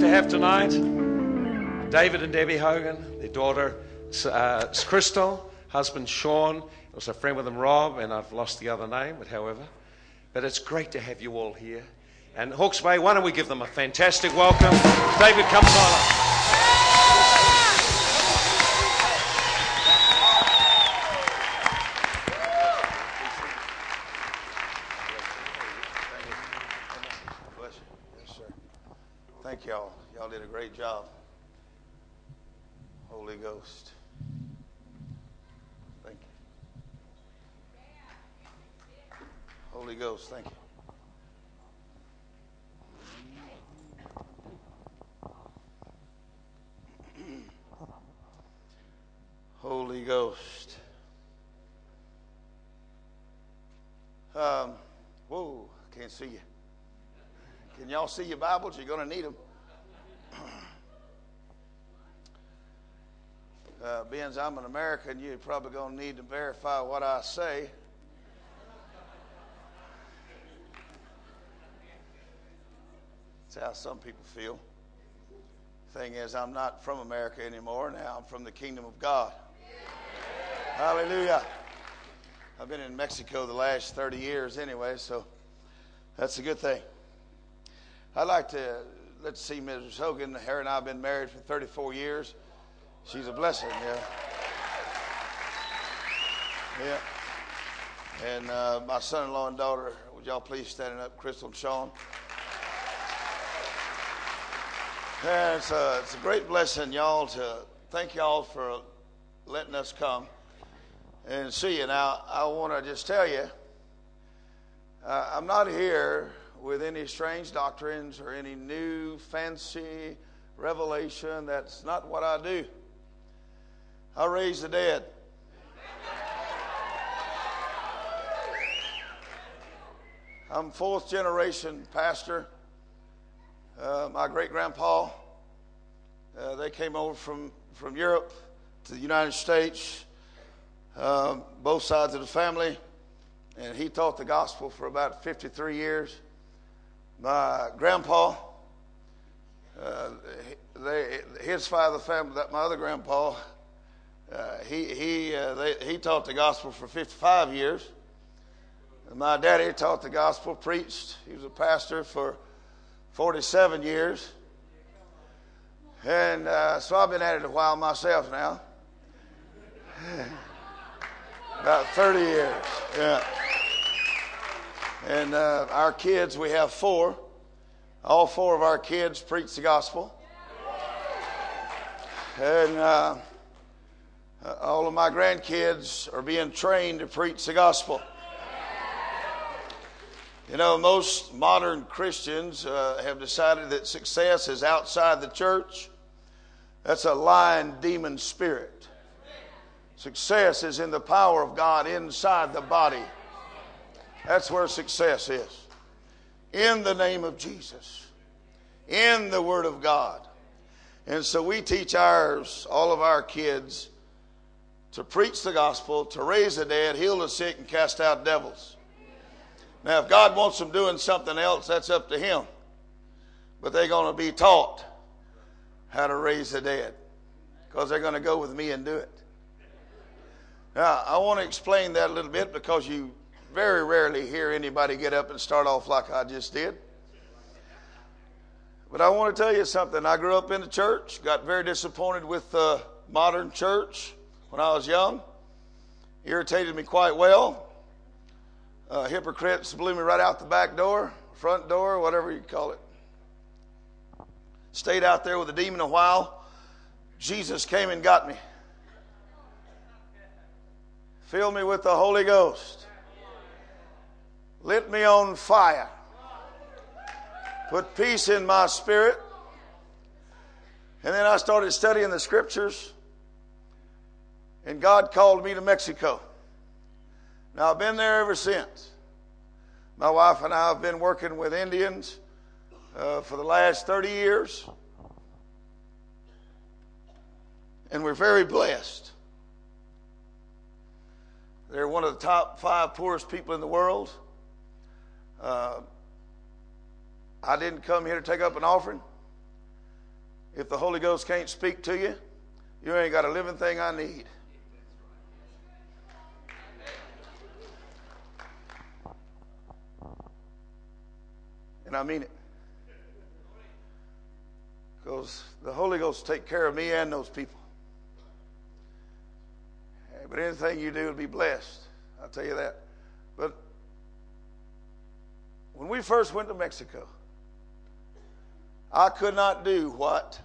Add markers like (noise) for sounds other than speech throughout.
to have tonight David and Debbie Hogan, their daughter uh, Crystal, husband Sean, It was a friend with them, Rob, and I've lost the other name, but however. But it's great to have you all here. And Hawke's Bay, why don't we give them a fantastic welcome? David, come on Thank y'all. Y'all did a great job. Holy Ghost. Thank you. Holy Ghost, thank you. Holy Ghost. Um, whoa, can't see you. Can y'all see your Bibles? You're going to need them. Uh, I'm an American, you're probably going to need to verify what I say. That's how some people feel. Thing is, I'm not from America anymore. Now I'm from the kingdom of God. Hallelujah. I've been in Mexico the last 30 years anyway, so that's a good thing. I'd like to, let's see, Mrs. Hogan. Her and I have been married for 34 years. She's a blessing, yeah. Yeah. And uh, my son in law and daughter, would y'all please stand up, Crystal and Sean? It's a, it's a great blessing, y'all, to thank y'all for letting us come and see you. Now, I want to just tell you, uh, I'm not here with any strange doctrines or any new fancy revelation. That's not what I do. I raise the dead. I'm fourth generation pastor. Uh, my great grandpa, uh, they came over from, from Europe to the United States, um, both sides of the family, and he taught the gospel for about 53 years my grandpa, uh, they, his father, family, that my other grandpa, uh, he he uh, they, he taught the gospel for 55 years. And my daddy taught the gospel, preached. He was a pastor for 47 years. And uh, so I've been at it a while myself now. (laughs) About 30 years. Yeah. And uh, our kids, we have four. All four of our kids preach the gospel. And uh, all of my grandkids are being trained to preach the gospel. You know, most modern Christians uh, have decided that success is outside the church. That's a lying demon spirit. Success is in the power of God inside the body. That's where success is. In the name of Jesus, in the Word of God. And so we teach ours, all of our kids, to preach the gospel, to raise the dead, heal the sick, and cast out devils. Now, if God wants them doing something else, that's up to Him. But they're going to be taught how to raise the dead because they're going to go with me and do it. Now, I want to explain that a little bit because you very rarely hear anybody get up and start off like I just did. But I want to tell you something. I grew up in the church, got very disappointed with the modern church when I was young. Irritated me quite well. Uh, hypocrites blew me right out the back door, front door, whatever you call it. Stayed out there with the demon a while. Jesus came and got me. Filled me with the Holy Ghost lit me on fire, put peace in my spirit. And then I started studying the scriptures, and God called me to Mexico. Now, I've been there ever since. My wife and I have been working with Indians uh, for the last 30 years, and we're very blessed. They're one of the top five poorest people in the world. Uh, I didn't come here to take up an offering. If the Holy Ghost can't speak to you, you ain't got a living thing I need. And I mean it. Because the Holy Ghost take care of me and those people. But anything you do will be blessed. I'll tell you that. But when we first went to Mexico, I could not do what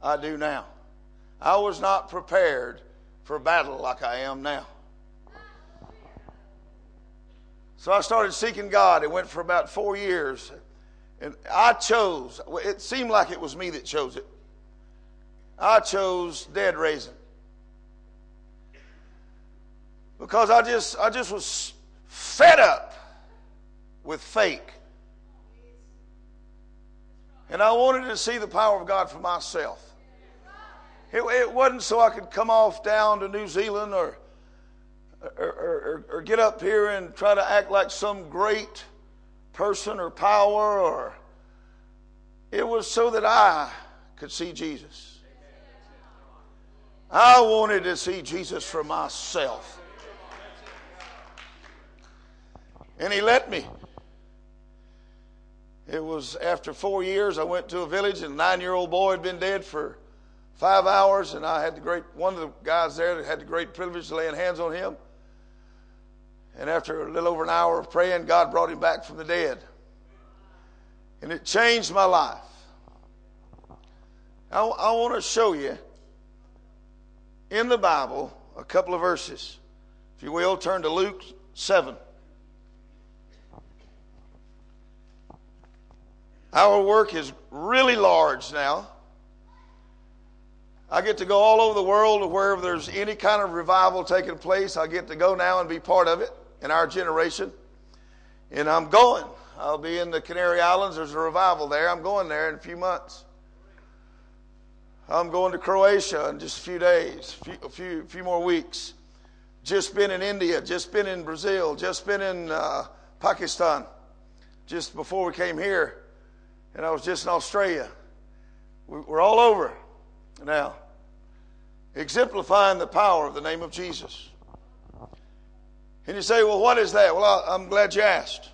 I do now. I was not prepared for battle like I am now. So I started seeking God. It went for about four years. And I chose, it seemed like it was me that chose it. I chose dead raising. Because I just I just was fed up with fake. And I wanted to see the power of God for myself. It, it wasn't so I could come off down to New Zealand or or, or, or, get up here and try to act like some great person or power or it was so that I could see Jesus. I wanted to see Jesus for myself. And he let me. It was after four years, I went to a village, and a nine year old boy had been dead for five hours, and I had the great, one of the guys there that had the great privilege of laying hands on him. And after a little over an hour of praying, God brought him back from the dead. And it changed my life. I, I want to show you in the Bible a couple of verses. If you will, turn to Luke 7. Our work is really large now. I get to go all over the world wherever there's any kind of revival taking place. I get to go now and be part of it in our generation. And I'm going. I'll be in the Canary Islands. There's a revival there. I'm going there in a few months. I'm going to Croatia in just a few days, a few, a few, few more weeks. Just been in India, just been in Brazil, just been in uh, Pakistan, just before we came here. And I was just in Australia. We're all over now, exemplifying the power of the name of Jesus. And you say, well, what is that? Well, I'm glad you asked.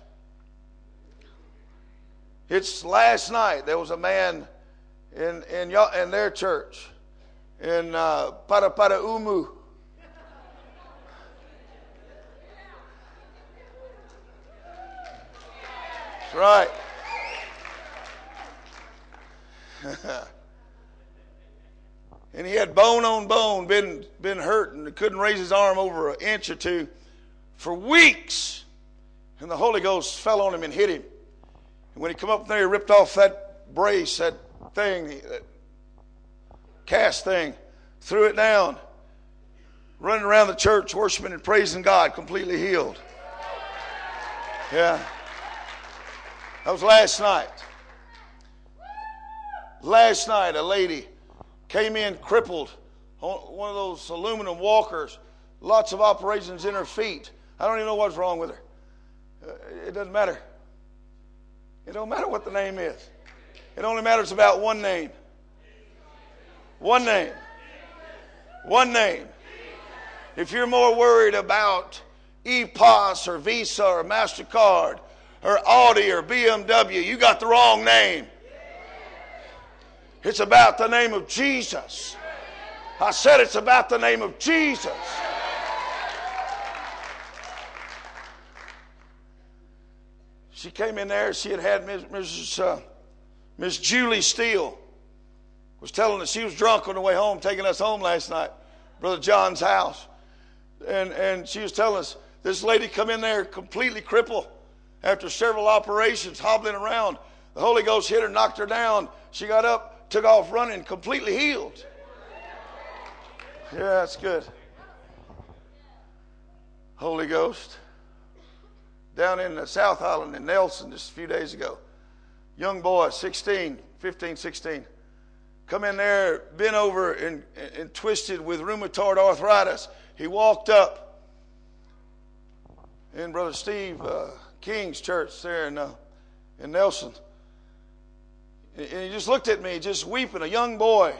It's last night there was a man in, in, in their church in uh, Paraparaumu. That's right. (laughs) and he had bone on bone, been, been hurt, and couldn't raise his arm over an inch or two for weeks. And the Holy Ghost fell on him and hit him. And when he come up there, he ripped off that brace, that thing, that cast thing, threw it down, running around the church, worshiping and praising God, completely healed. Yeah. That was last night. Last night, a lady came in crippled on one of those aluminum walkers, lots of operations in her feet. I don't even know what's wrong with her. Uh, it doesn't matter. It don't matter what the name is. It only matters about one name. One name. One name. If you're more worried about EPOS or Visa or MasterCard or Audi or BMW, you got the wrong name. It's about the name of Jesus. I said it's about the name of Jesus. She came in there. She had had Mrs. Uh, Miss Julie Steele was telling us she was drunk on the way home, taking us home last night, Brother John's house. And, and she was telling us this lady come in there completely crippled after several operations, hobbling around. The Holy Ghost hit her, knocked her down. She got up, took off running, completely healed. Yeah, that's good. Holy Ghost. Down in the South Island in Nelson just a few days ago young boy, 16, 15, 16, come in there, bent over and, and twisted with rheumatoid arthritis. He walked up in Brother Steve uh, King's church there in, uh, in Nelson. And he just looked at me, just weeping, a young boy,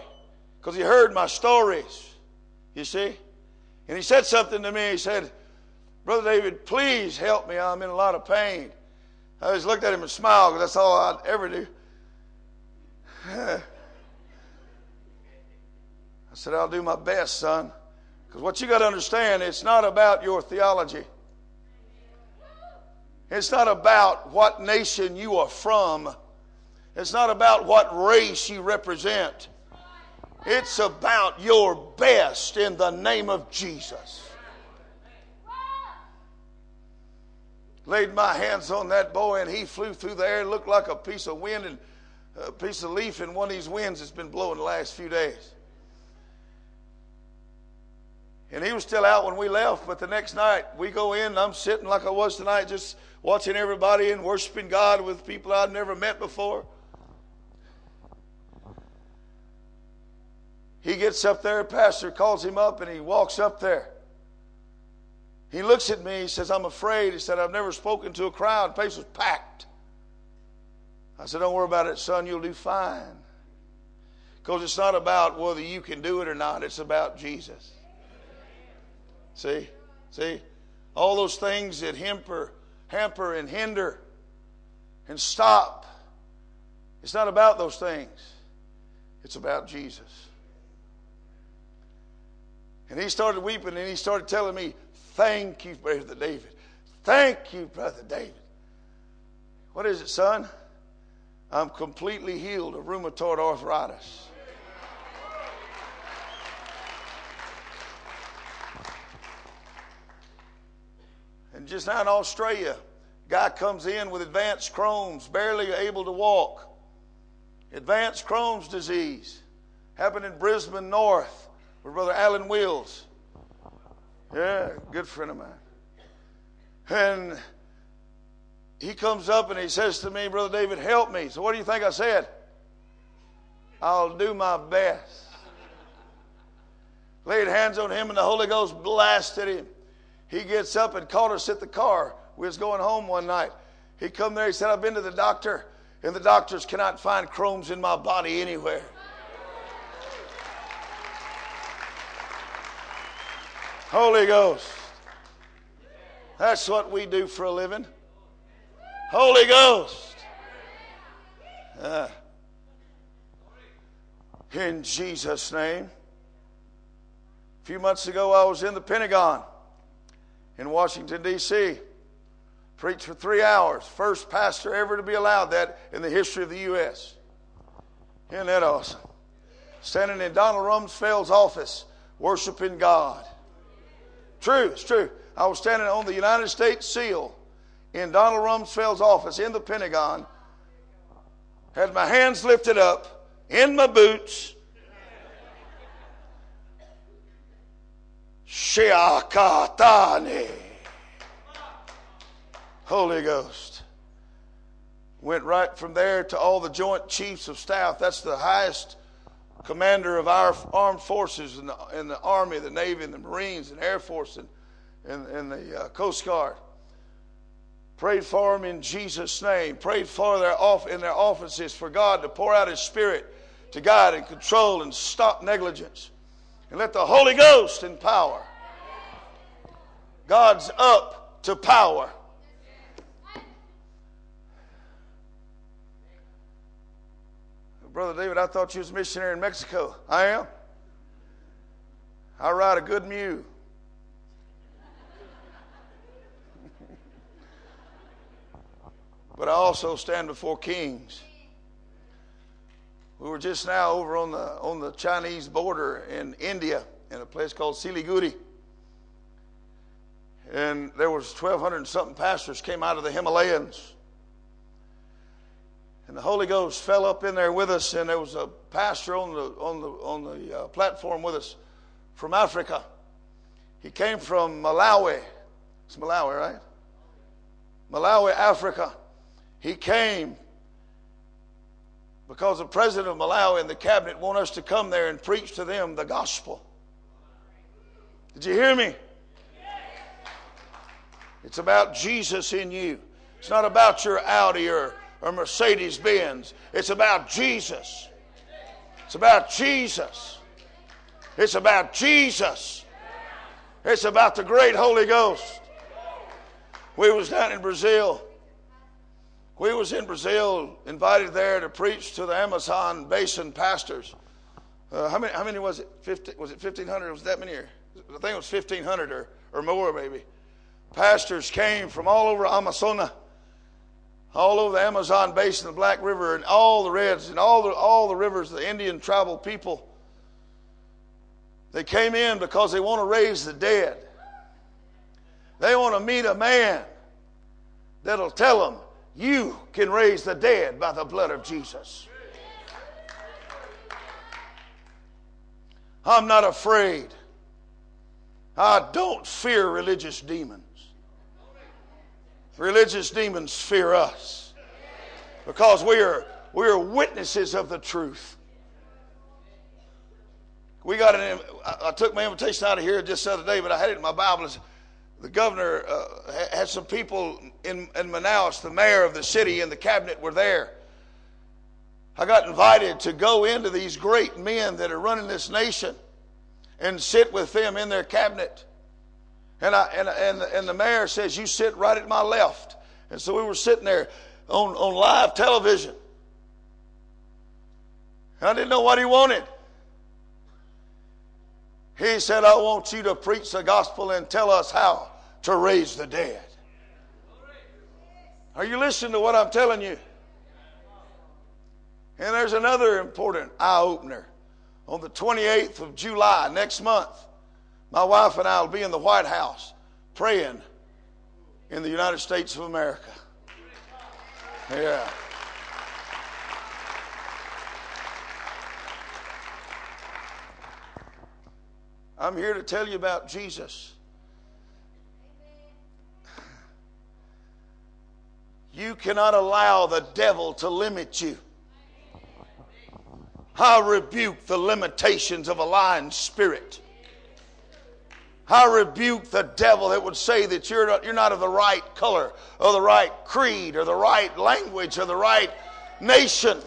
because he heard my stories. You see? And he said something to me. He said, Brother David, please help me. I'm in a lot of pain. I just looked at him and smiled because that's all I'd ever do. (sighs) I said, I'll do my best, son. Because what you got to understand, it's not about your theology. It's not about what nation you are from. It's not about what race you represent. It's about your best in the name of Jesus. Laid my hands on that boy and he flew through the air. Looked like a piece of wind and a piece of leaf in one of these winds that's been blowing the last few days. And he was still out when we left, but the next night we go in I'm sitting like I was tonight, just watching everybody and worshiping God with people I'd never met before. He gets up there, pastor calls him up, and he walks up there. He looks at me, he says, I'm afraid. He said, I've never spoken to a crowd. The place was packed. I said, Don't worry about it, son, you'll do fine. Because it's not about whether you can do it or not, it's about Jesus. See? See? All those things that hamper, hamper and hinder and stop. It's not about those things. It's about Jesus. And he started weeping and he started telling me, Thank you, Brother David. Thank you, Brother David. What is it, son? I'm completely healed of rheumatoid arthritis. And just now in Australia, guy comes in with advanced Crohn's, barely able to walk. Advanced Crohn's disease. Happened in Brisbane North with Brother Alan Wills. Yeah, good friend of mine. And he comes up and he says to me, Brother David, help me. So what do you think I said? I'll do my best. Laid hands on him and the Holy Ghost blasted him. He gets up and called us at the car. We was going home one night. He come there, he said, I've been to the doctor, and the doctors cannot find Crohn's in my body anywhere. Holy Ghost. That's what we do for a living. Holy Ghost. Uh, in Jesus' name. A few months ago, I was in the Pentagon in Washington, D.C. Preached for three hours. First pastor ever to be allowed that in the history of the U.S. Isn't that awesome? Standing in Donald Rumsfeld's office, worshiping God. True, it's true. I was standing on the United States seal in Donald Rumsfeld's office in the Pentagon, had my hands lifted up in my boots. Shiakatane. Holy Ghost. Went right from there to all the Joint Chiefs of Staff. That's the highest commander of our armed forces in the, in the Army, the Navy, and the Marines, and Air Force, and, and, and the uh, Coast Guard. Prayed for them in Jesus' name. Prayed for their off in their offices for God to pour out His Spirit to guide and control and stop negligence. And let the Holy Ghost in power. God's up to power. Brother David, I thought you was a missionary in Mexico. I am. I ride a good mule. but I also stand before kings. We were just now over on the on the Chinese border in India in a place called Siliguri. And there was 1,200 and something pastors came out of the Himalayas and the Holy Ghost fell up in there with us, and there was a pastor on the, on the, on the uh, platform with us from Africa. He came from Malawi. It's Malawi, right? Malawi, Africa. He came because the president of Malawi and the cabinet want us to come there and preach to them the gospel. Did you hear me? It's about Jesus in you. It's not about your Audi or or Mercedes Benz. It's about Jesus. It's about Jesus. It's about Jesus. It's about the great Holy Ghost. We was down in Brazil. We was in Brazil, invited there to preach to the Amazon basin pastors. Uh, how many? How many was it? 50, was it fifteen hundred? Was that many? Or, I think it was fifteen hundred or or more, maybe. Pastors came from all over Amazonas, all over the Amazon basin, the Black River, and all the reds, and all the all the rivers, the Indian tribal people. They came in because they want to raise the dead. They want to meet a man that'll tell them, you can raise the dead by the blood of Jesus. I'm not afraid. I don't fear religious demons. Religious demons fear us because we are, we are witnesses of the truth. We got an. I took my invitation out of here just the other day, but I had it in my Bible. The governor uh, had some people in, in Manaus. The mayor of the city and the cabinet were there. I got invited to go into these great men that are running this nation and sit with them in their cabinet. And, I, and, and, and the mayor says, You sit right at my left. And so we were sitting there on, on live television. I didn't know what he wanted. He said, I want you to preach the gospel and tell us how to raise the dead. Are you listening to what I'm telling you? And there's another important eye opener. On the 28th of July, next month, my wife and I will be in the White House praying in the United States of America. Yeah. I'm here to tell you about Jesus. You cannot allow the devil to limit you. I rebuke the limitations of a lying spirit. I rebuke the devil that would say that you're not, you're not of the right color or the right creed or the right language or the right nation.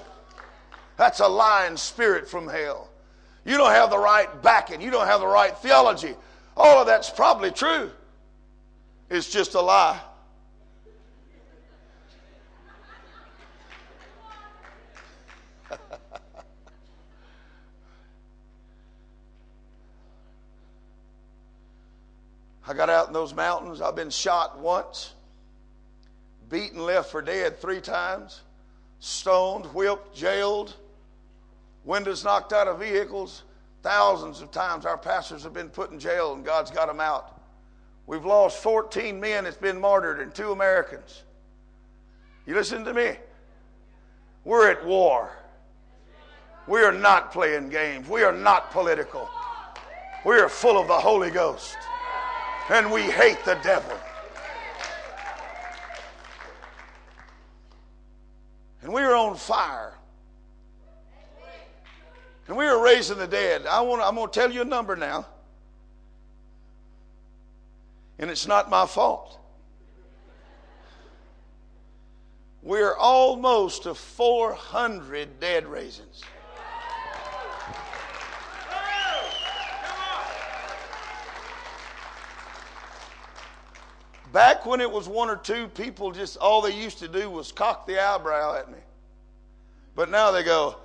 That's a lying spirit from hell. You don't have the right backing. You don't have the right theology. All of that's probably true. It's just a lie. I got out in those mountains. I've been shot once, beaten, left for dead three times, stoned, whipped, jailed windows knocked out of vehicles. Thousands of times our pastors have been put in jail and God's got them out. We've lost 14 men that's been martyred and two Americans. You listen to me? We're at war. We are not playing games. We are not political. We are full of the Holy Ghost. And we hate the devil. And we are on fire. And we are raising the dead. I want, I'm going to tell you a number now. And it's not my fault. We're almost to 400 dead raisins. Back when it was one or two, people just, all they used to do was cock the eyebrow at me. But now they go,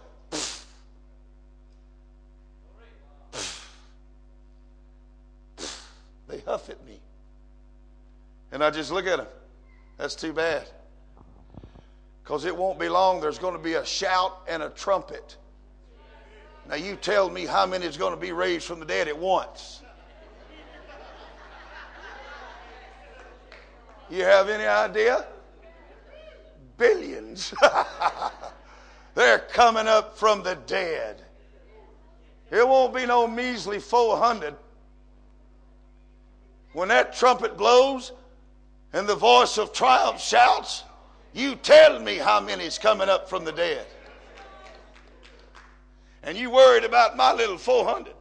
They huff at me. And I just look at them. That's too bad. Because it won't be long, there's going to be a shout and a trumpet. Now, you tell me how many is going to be raised from the dead at once. You have any idea? Billions. (laughs) They're coming up from the dead. It won't be no measly 400. When that trumpet blows and the voice of triumph shouts, you tell me how many's coming up from the dead. And you worried about my little 400.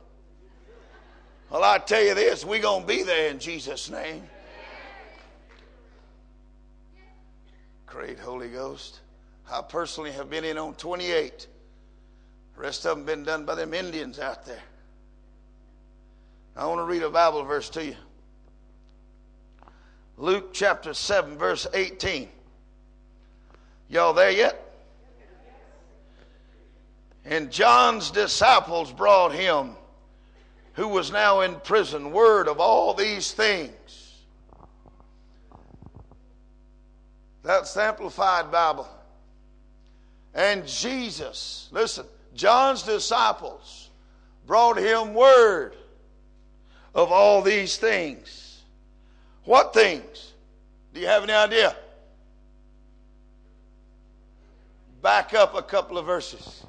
Well, I tell you this, we're going to be there in Jesus' name. Great Holy Ghost. I personally have been in on 28. The rest of them been done by them Indians out there. I want to read a Bible verse to you. Luke chapter 7, verse 18. Y'all there yet? And John's disciples brought him, who was now in prison, word of all these things. That's the Amplified Bible. And Jesus, listen, John's disciples brought him word of all these things. What things? Do you have any idea? Back up a couple of verses.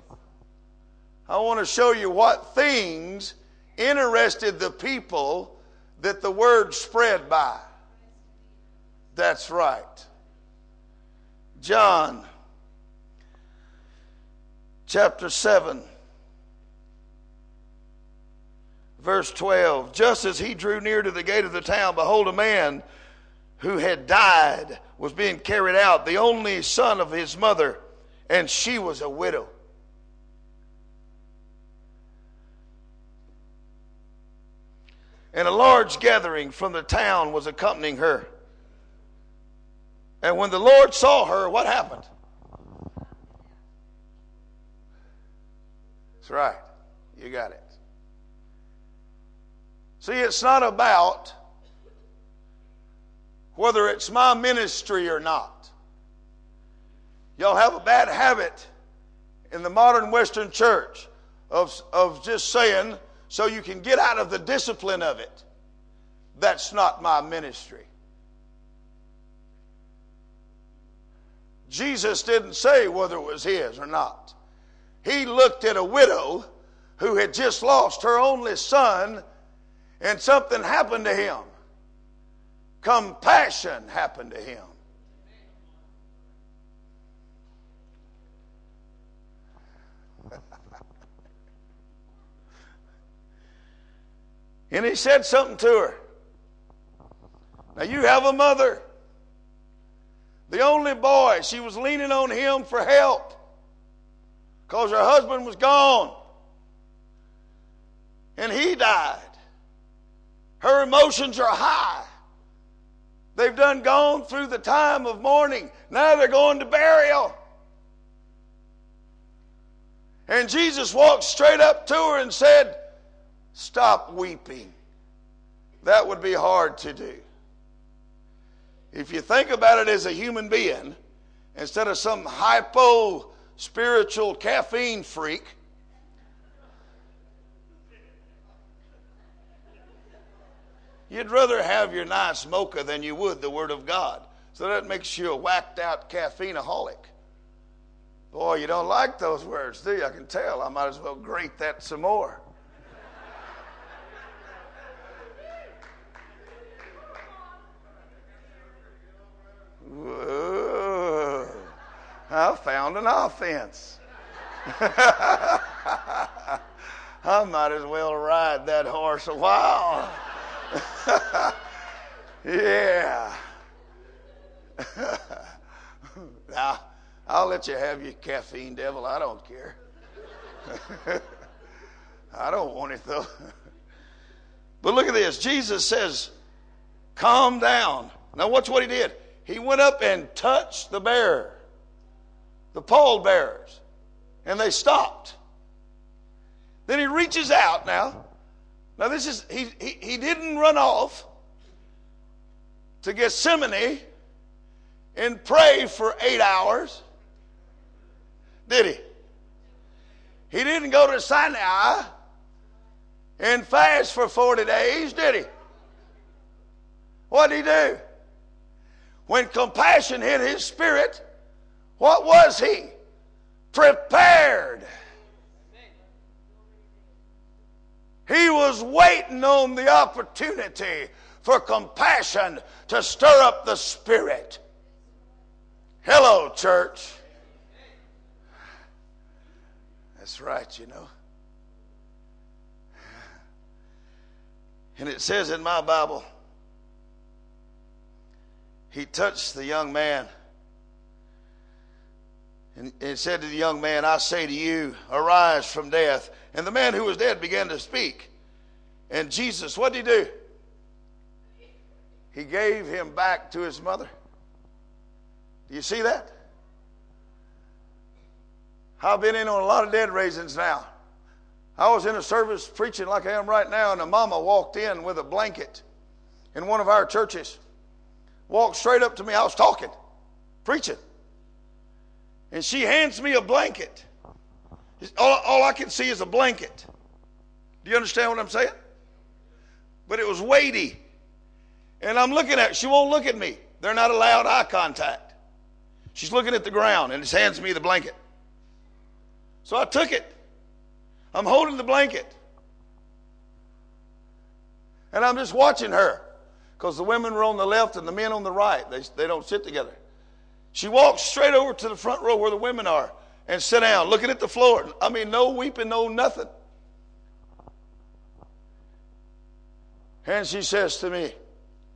I want to show you what things interested the people that the word spread by. That's right. John chapter 7, verse 12. Just as he drew near to the gate of the town, behold, a man who had died was being carried out, the only son of his mother, and she was a widow. And a large gathering from the town was accompanying her. And when the Lord saw her, what happened? That's right. You got it. See, it's not about whether it's my ministry or not. Y'all have a bad habit in the modern Western church of, of just saying, so you can get out of the discipline of it, that's not my ministry. Jesus didn't say whether it was his or not. He looked at a widow who had just lost her only son, and something happened to him. Compassion happened to him. and he said something to her. Now, you have a mother the only boy, she was leaning on him for help because her husband was gone and he died. Her emotions are high. They've done gone through the time of mourning. Now they're going to burial. And Jesus walked straight up to her and said, Stop weeping. That would be hard to do. If you think about it as a human being, instead of some hypo spiritual caffeine freak, you'd rather have your nice mocha than you would the Word of God. So that makes you a whacked out caffeineaholic. Boy, you don't like those words, do you? I can tell. I might as well grate that some more. Whoa, I found an offense. (laughs) I might as well ride that horse a while. (laughs) yeah. (laughs) now, I'll let you have your caffeine, devil. I don't care. I don't want it though. but look at this. Jesus says, calm down. Now, watch what he did he went up and touched the bearer, the pallbearers, and they stopped. Then he reaches out now. Now, this is, he, he, he didn't run off to Gethsemane and pray for eight hours, did he? He didn't go to Sinai and fast for 40 days, did he? What did he do? When compassion hit his spirit, what was he? Prepared. He was waiting on the opportunity for compassion to stir up the spirit. Hello, church. That's right, you know. And it says in my Bible, he touched the young man And it said to the young man, I say to you, arise from death. And the man who was dead began to speak. And Jesus, what did he do? He gave him back to his mother. Do you see that? I've been in on a lot of dead raisins now. I was in a service preaching like I am right now, and a mama walked in with a blanket in one of our churches. Walked straight up to me. I was talking, preaching. And she hands me a blanket. All, all I can see is a blanket. Do you understand what I'm saying? But it was weighty. And I'm looking at She won't look at me. They're not allowed eye contact. She's looking at the ground and just hands me the blanket. So I took it. I'm holding the blanket. And I'm just watching her because the women were on the left and the men on the right. They, they don't sit together. She walks straight over to the front row where the women are and sit down, looking at the floor. I mean, no weeping, no nothing. And she says to me,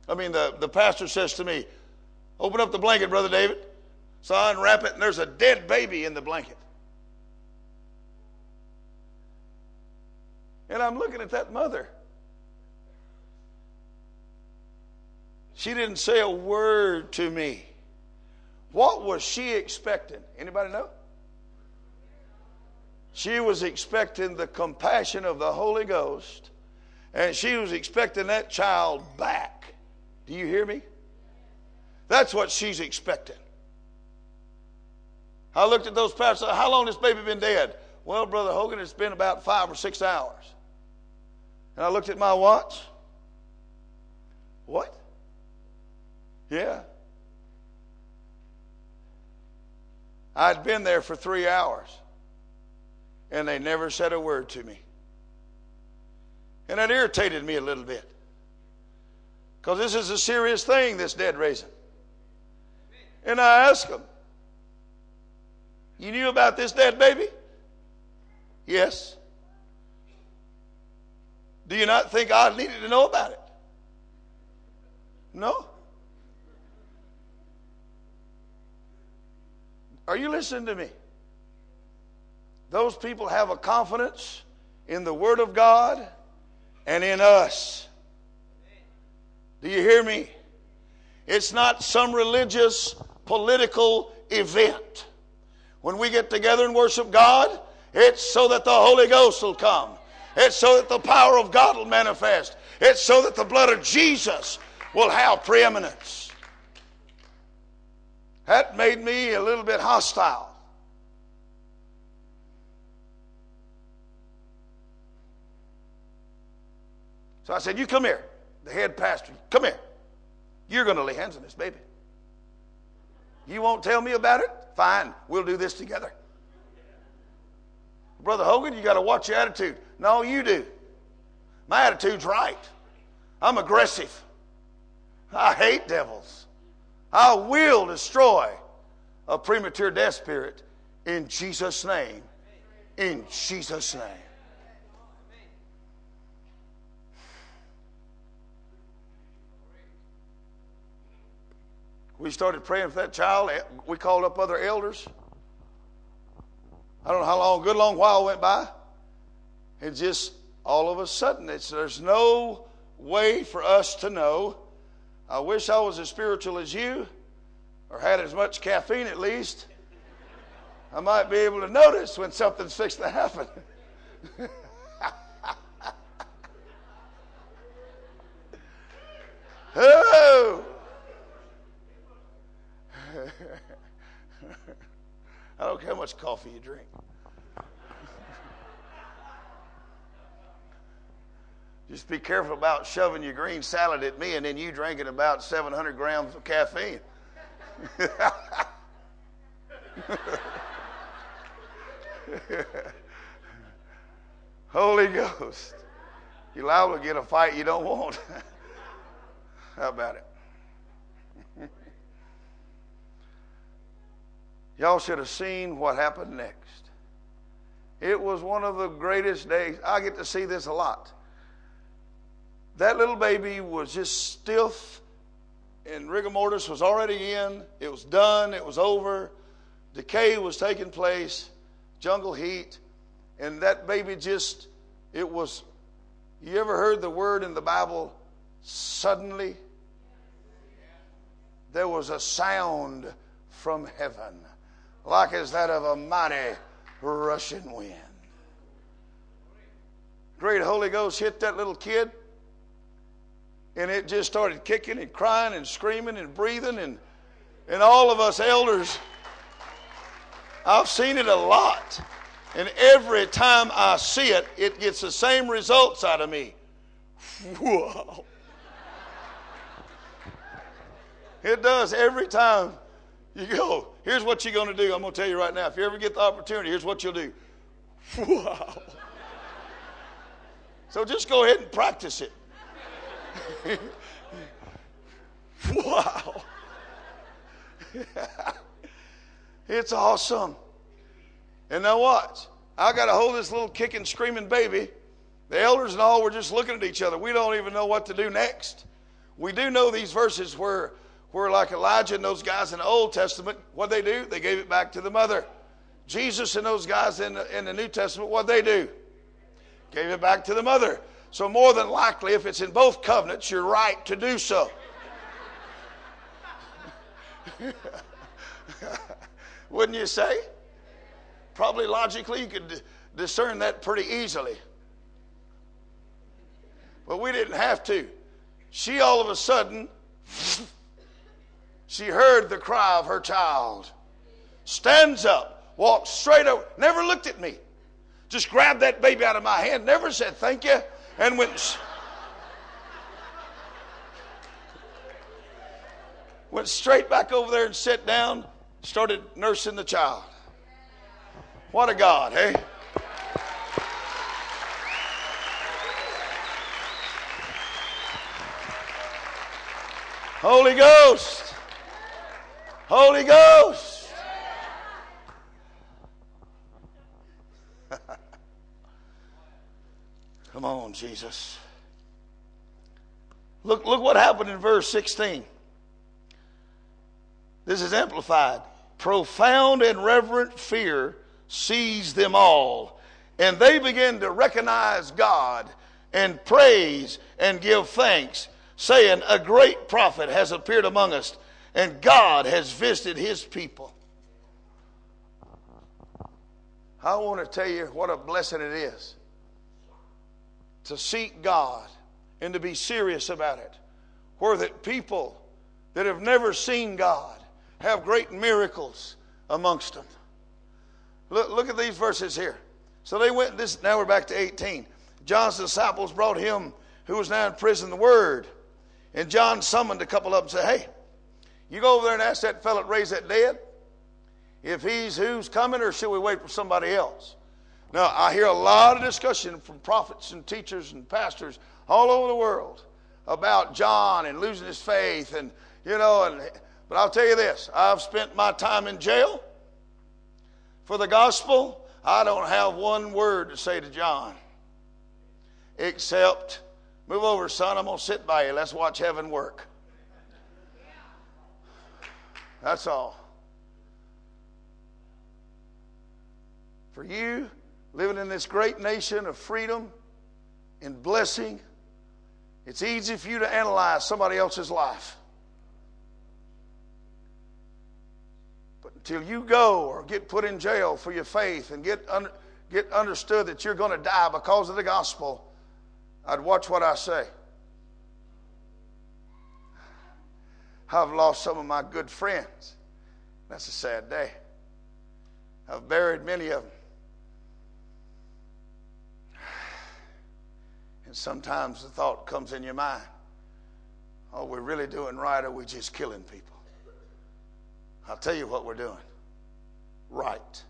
I mean, the, the pastor says to me, Open up the blanket, Brother David. So I unwrap it, and there's a dead baby in the blanket. And I'm looking at that mother. She didn't say a word to me. What was she expecting? Anybody know? She was expecting the compassion of the Holy Ghost, and she was expecting that child back. Do you hear me? That's what she's expecting. I looked at those pastors. How long has this baby been dead? Well, Brother Hogan, it's been about five or six hours. And I looked at my watch. What? Yeah. I'd been there for three hours, and they never said a word to me. And that irritated me a little bit. Because this is a serious thing, this dead raising. And I asked them, You knew about this dead baby? Yes. Do you not think I needed to know about it? No. Are you listening to me? Those people have a confidence in the Word of God and in us. Do you hear me? It's not some religious, political event. When we get together and worship God, it's so that the Holy Ghost will come. It's so that the power of God will manifest. It's so that the blood of Jesus will have preeminence. That made me a little bit hostile. So I said, You come here, the head pastor. Come here. You're going to lay hands on this baby. You won't tell me about it? Fine, we'll do this together. Brother Hogan, you got to watch your attitude. No, you do. My attitude's right. I'm aggressive. I hate devils. I will destroy a premature death spirit in Jesus' name. In Jesus' name. We started praying for that child. We called up other elders. I don't know how long, a good long while went by. It just all of a sudden, it's, there's no way for us to know. I wish I was as spiritual as you, or had as much caffeine at least. I might be able to notice when something's fixed to happen. (laughs) oh! (laughs) I don't care how much coffee you drink. Just be careful about shoving your green salad at me and then you drinking about 700 grams of caffeine. (laughs) Holy Ghost. You're liable to get a fight you don't want. (laughs) How about it? (laughs) Y'all should have seen what happened next. It was one of the greatest days. I get to see this a lot. That little baby was just stiff, and rigor mortis was already in. It was done. It was over. decay was taking place, jungle heat, and that baby just, it was, you ever heard the word in the Bible, suddenly? There was a sound from heaven, like as that of a mighty rushing wind. Great Holy Ghost hit that little kid, and it just started kicking and crying and screaming and breathing, and, and all of us elders, I've seen it a lot. And every time I see it, it gets the same results out of me. Whoa. It does every time you go. Here's what you're going to do. I'm going to tell you right now. If you ever get the opportunity, here's what you'll do. Wow. So just go ahead and practice it. (laughs) wow. (laughs) it's awesome. And now watch. I got to hold this little kicking, screaming baby. The elders and all were just looking at each other. We don't even know what to do next. We do know these verses where, where like Elijah and those guys in the Old Testament, what they do? They gave it back to the mother. Jesus and those guys in the, in the New Testament, what they do? Gave it back to the mother. So more than likely, if it's in both covenants, you're right to do so. (laughs) Wouldn't you say? Probably logically, you could discern that pretty easily. But we didn't have to. She all of a sudden, she heard the cry of her child, stands up, walks straight over, never looked at me, just grabbed that baby out of my hand, never said thank you, and went. went straight back over there and sat down, started nursing the child. What a God, hey? Holy Ghost. Holy Ghost. (laughs) Come on, Jesus. Look, look what happened in verse 16. This is amplified. Profound and reverent fear seized them all, and they began to recognize God and praise and give thanks saying, A great prophet has appeared among us, and God has visited his people. I want to tell you what a blessing it is to seek God and to be serious about it. Where that people that have never seen God have great miracles amongst them. Look, look at these verses here. So they went this now we're back to 18. John's disciples brought him who was now in prison the word. And John summoned a couple of them and said, Hey, you go over there and ask that fellow to raise that dead if he's who's coming, or should we wait for somebody else? Now, I hear a lot of discussion from prophets and teachers and pastors all over the world about John and losing his faith, and you know, and but I'll tell you this: I've spent my time in jail for the gospel. I don't have one word to say to John, except Move over, son. I'm going to sit by you. Let's watch heaven work. That's all. For you, living in this great nation of freedom and blessing, it's easy for you to analyze somebody else's life. But until you go or get put in jail for your faith and get, un- get understood that you're going to die because of the gospel, I'd watch what I say. I've lost some of my good friends. That's a sad day. I've buried many of them. And sometimes the thought comes in your mind oh, we're really doing right, or we're just killing people. I'll tell you what we're doing right.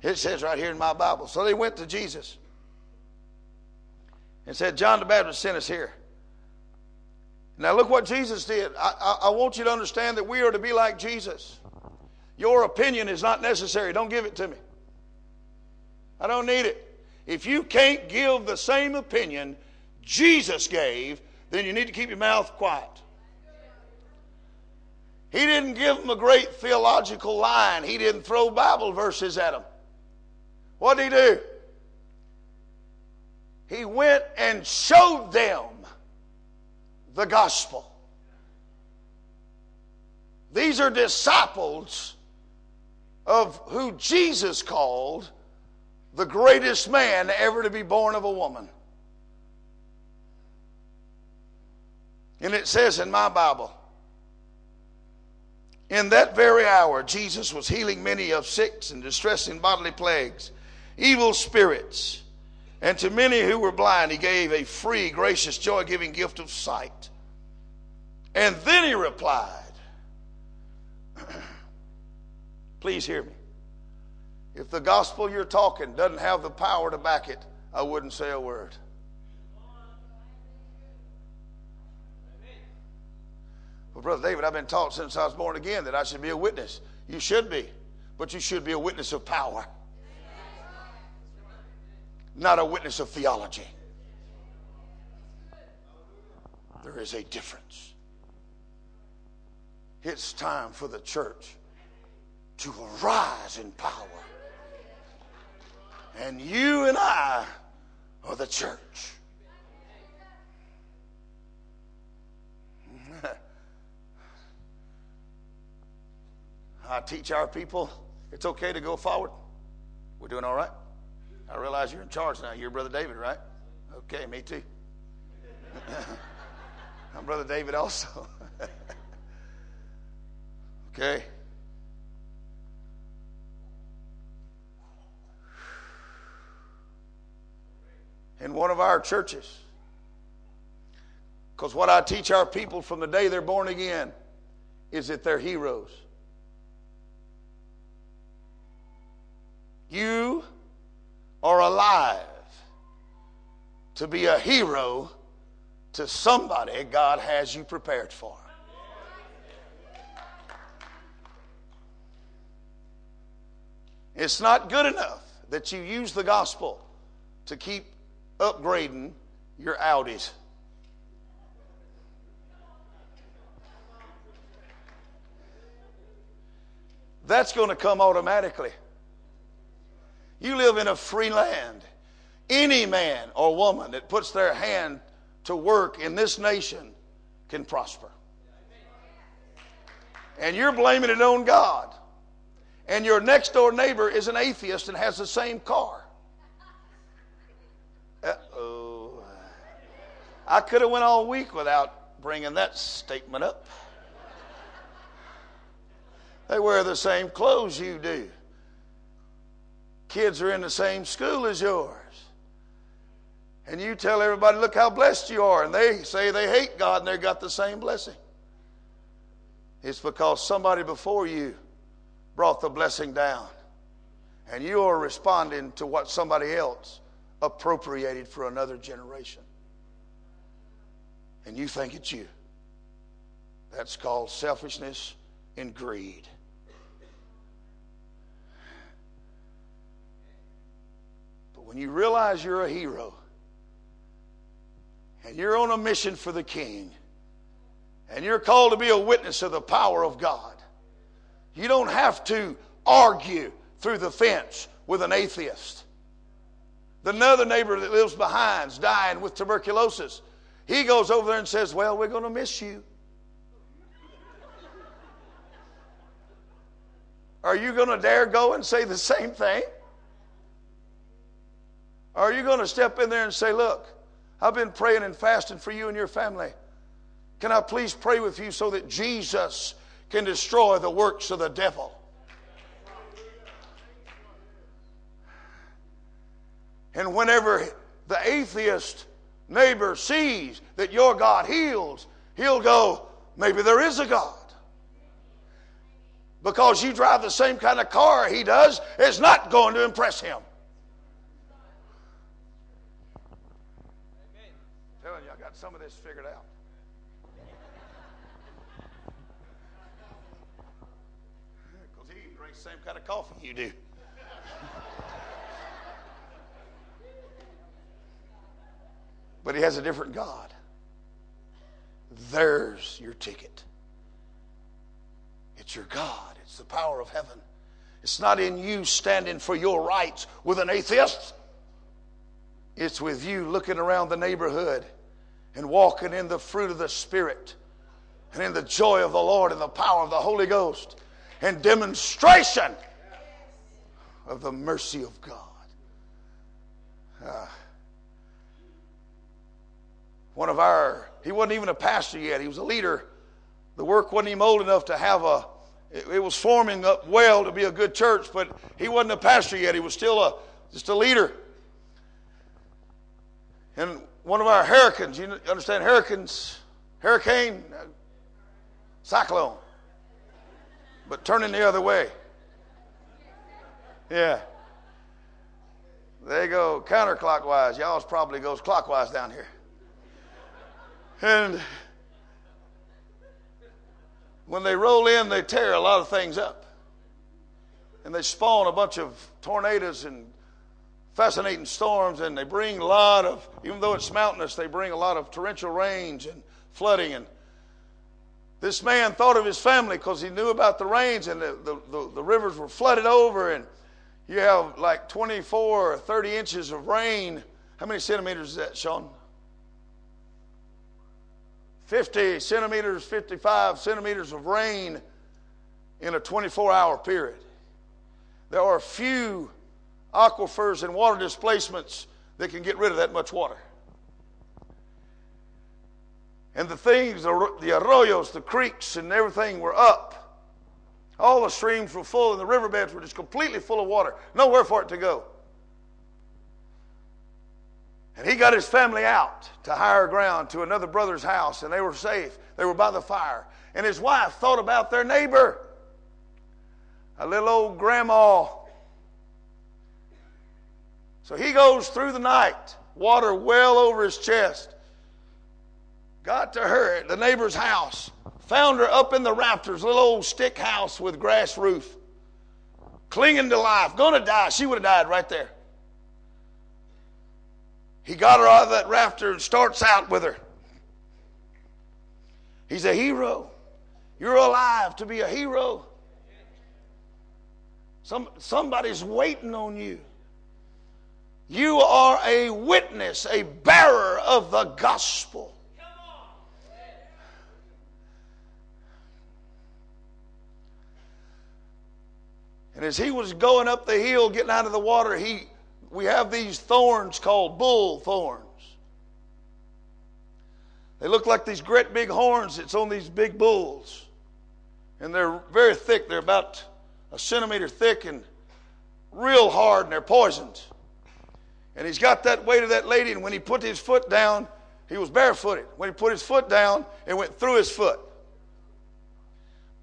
It says right here in my Bible. So they went to Jesus and said, John the Baptist sent us here. Now, look what Jesus did. I, I, I, want you to understand that we are to be like Jesus. Your opinion is not necessary. Don't give it to me. I don't need it. If you can't give the same opinion Jesus gave, then you need to keep your mouth quiet. He didn't give them a great theological line. He didn't throw Bible verses at them. What did he do? He went and showed them the gospel. These are disciples of who Jesus called the greatest man ever to be born of a woman. And it says in my Bible, in that very hour, Jesus was healing many of sick and distressing bodily plagues, evil spirits, and to many who were blind, he gave a free, gracious, joy giving gift of sight. And then he replied, (clears throat) Please hear me. If the gospel you're talking doesn't have the power to back it, I wouldn't say a word. Well, Brother David, I've been taught since I was born again that I should be a witness. You should be, but you should be a witness of power, not a witness of theology. There is a difference. It's time for the church to arise in power. And you and I are the church. (laughs) I teach our people it's okay to go forward. We're doing all right. I realize you're in charge now. You're Brother David, right? Okay, me too. (laughs) I'm Brother David also. (laughs) okay. In one of our churches, because what I teach our people from the day they're born again is that they're heroes. You are alive to be a hero to somebody God has you prepared for. It's not good enough that you use the gospel to keep upgrading your Audis. That's going to come automatically. You live in a free land. Any man or woman that puts their hand to work in this nation can prosper. And you're blaming it on God. And your next door neighbor is an atheist and has the same car. I could have went all week without bringing that statement up. They wear the same clothes you do kids are in the same school as yours. And you tell everybody, look how blessed you are. And they say they hate God and they've got the same blessing. It's because somebody before you brought the blessing down. And you are responding to what somebody else appropriated for another generation. And you think it's you. That's called selfishness and greed. But when you realize you're a hero and you're on a mission for the king and you're called to be a witness of the power of God, you don't have to argue through the fence with an atheist. The other neighbor that lives behind's dying with tuberculosis. He goes over there and says, Well, we're going to miss you. Are you going to dare go and say the same thing? Are you going to step in there and say, Look, I've been praying and fasting for you and your family. Can I please pray with you so that Jesus can destroy the works of the devil? And whenever the atheist neighbor sees that your God heals, he'll go, maybe there is a God. Because you drive the same kind of car he does, it's not going to impress him. I'm telling you, I got some of this figured out. Because he drinks the same kind of coffee you do. But he has a different God. There's your ticket. It's your God, it's the power of heaven. It's not in you standing for your rights with an atheist. It's with you looking around the neighborhood and walking in the fruit of the Spirit and in the joy of the Lord and the power of the Holy Ghost and demonstration of the mercy of God. Uh, one of our, he wasn't even a pastor yet, he was a leader. The work wasn't even old enough to have a, it, it was forming up well to be a good church, but he wasn't a pastor yet. He was still a, just a leader. And one of our hurricanes, you understand hurricanes, hurricane, uh, cyclone, but turning the other way. Yeah. They go counterclockwise. Y'all's probably goes clockwise down here. And when they roll in, they tear a lot of things up. And they spawn a bunch of tornadoes and fascinating storms, and they bring a lot of, even though it's mountainous, they bring a lot of torrential rains and flooding. And this man thought of his family because he knew about the rains, and the, the, the, the rivers were flooded over, and you have like 24 or 30 inches of rain. How many centimeters is that, Sean? 50 centimeters, 55 centimeters of rain in a 24 hour period. There are few aquifers and water displacements that can get rid of that much water. And the things, the arroyos, the creeks, and everything were up. All the streams were full, and the riverbeds were just completely full of water. Nowhere for it to go. And he got his family out to higher ground to another brother's house, and they were safe. They were by the fire. And his wife thought about their neighbor, a little old grandma. So he goes through the night, water well over his chest. Got to her at the neighbor's house, found her up in the rafters, little old stick house with grass roof, clinging to life, gonna die. She would have died right there. He got her out of that rafter and starts out with her. He's a hero. You're alive to be a hero. Some, somebody's waiting on you. You are a witness, a bearer of the gospel. And as he was going up the hill, getting out of the water, he we have these thorns called bull thorns. They look like these great big horns that's on these big bulls. And they're very thick. They're about a centimeter thick and real hard, and they're poisoned. And he's got that weight of that lady, and when he put his foot down, he was barefooted. When he put his foot down, it went through his foot.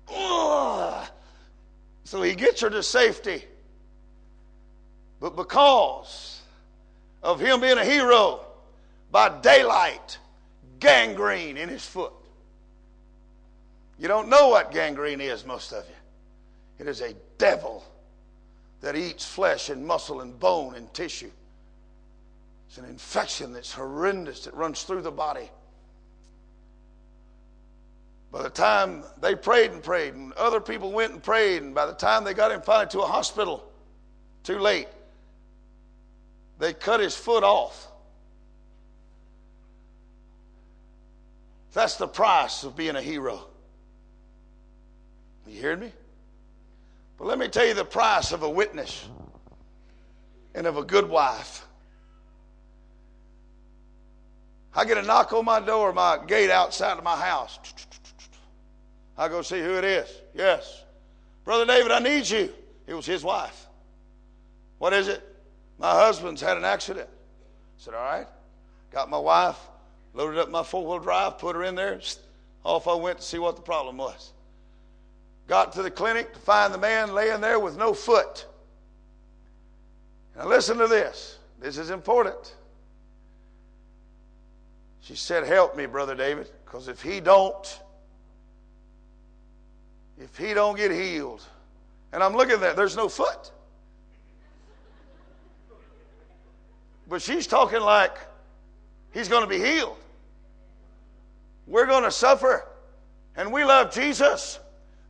Ugh. So he gets her to safety. But because of him being a hero, by daylight, gangrene in his foot. You don't know what gangrene is, most of you. It is a devil that eats flesh and muscle and bone and tissue. It's an infection that's horrendous that runs through the body. By the time they prayed and prayed, and other people went and prayed, and by the time they got him finally to a hospital, too late. They cut his foot off. That's the price of being a hero. You hear me? But let me tell you the price of a witness and of a good wife. I get a knock on my door, my gate outside of my house. I go see who it is. Yes. Brother David, I need you. It was his wife. What is it? My husband's had an accident. I said, All right. Got my wife, loaded up my four wheel drive, put her in there. Off I went to see what the problem was. Got to the clinic to find the man laying there with no foot. Now, listen to this. This is important. She said, Help me, Brother David, because if he don't, if he don't get healed, and I'm looking there, there's no foot. But she's talking like he's going to be healed. We're going to suffer. And we love Jesus.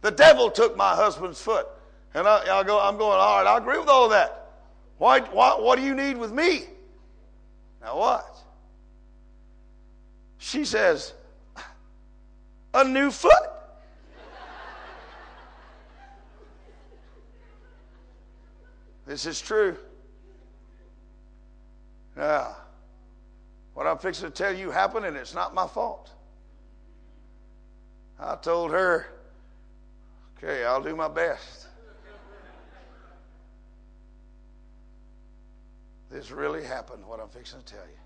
The devil took my husband's foot. And I, will go, I'm going, all right, I agree with all of that. Why, why, what do you need with me? Now, what? She says, a new foot. this is true. Now, what I'm fixing to tell you happened, and it's not my fault. I told her, okay, I'll do my best. This really happened, what I'm fixing to tell you.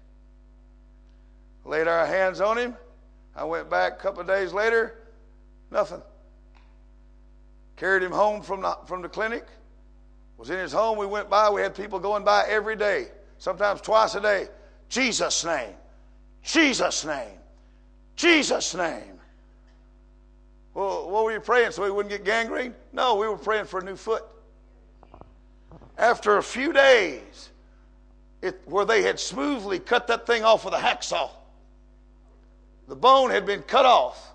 Laid our hands on him. I went back a couple of days later, nothing. Carried him home from the, from the clinic. Was in his home. We went by. We had people going by every day, sometimes twice a day. Jesus' name. Jesus' name. Jesus' name. Well, what were you praying so he wouldn't get gangrene? No, we were praying for a new foot. After a few days, it, where they had smoothly cut that thing off with a hacksaw, the bone had been cut off.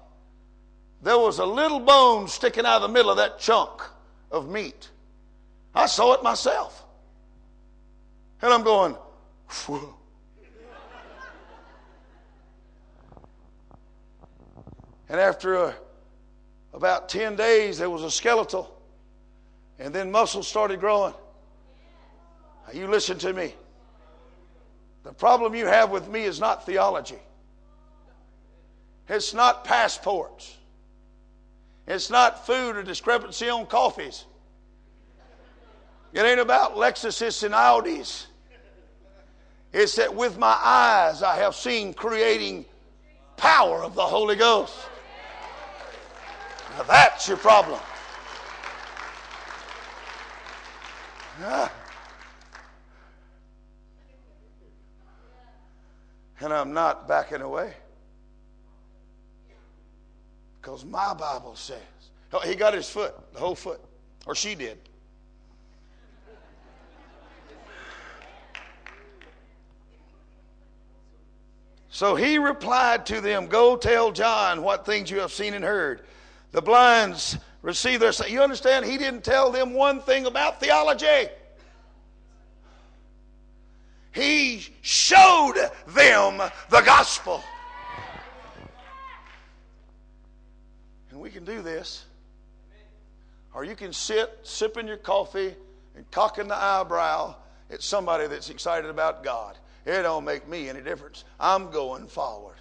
There was a little bone sticking out of the middle of that chunk of meat. I saw it myself. And I'm going, Whoa. And after a, about 10 days, there was a skeletal. And then muscles started growing. You listen to me. The problem you have with me is not theology, it's not passports, it's not food or discrepancy on coffees. It ain't about Lexuses and Audis. It's that with my eyes I have seen creating power of the Holy Ghost. Now that's your problem. And I'm not backing away. Because my Bible says. Oh, he got his foot, the whole foot. Or she did. So he replied to them, Go tell John what things you have seen and heard the blinds receive their sight. You understand? He didn't tell them one thing about theology. He showed them the gospel. And we can do this. Or you can sit sipping your coffee and cocking the eyebrow at somebody that's excited about God. It don't make me any difference. I'm going forward.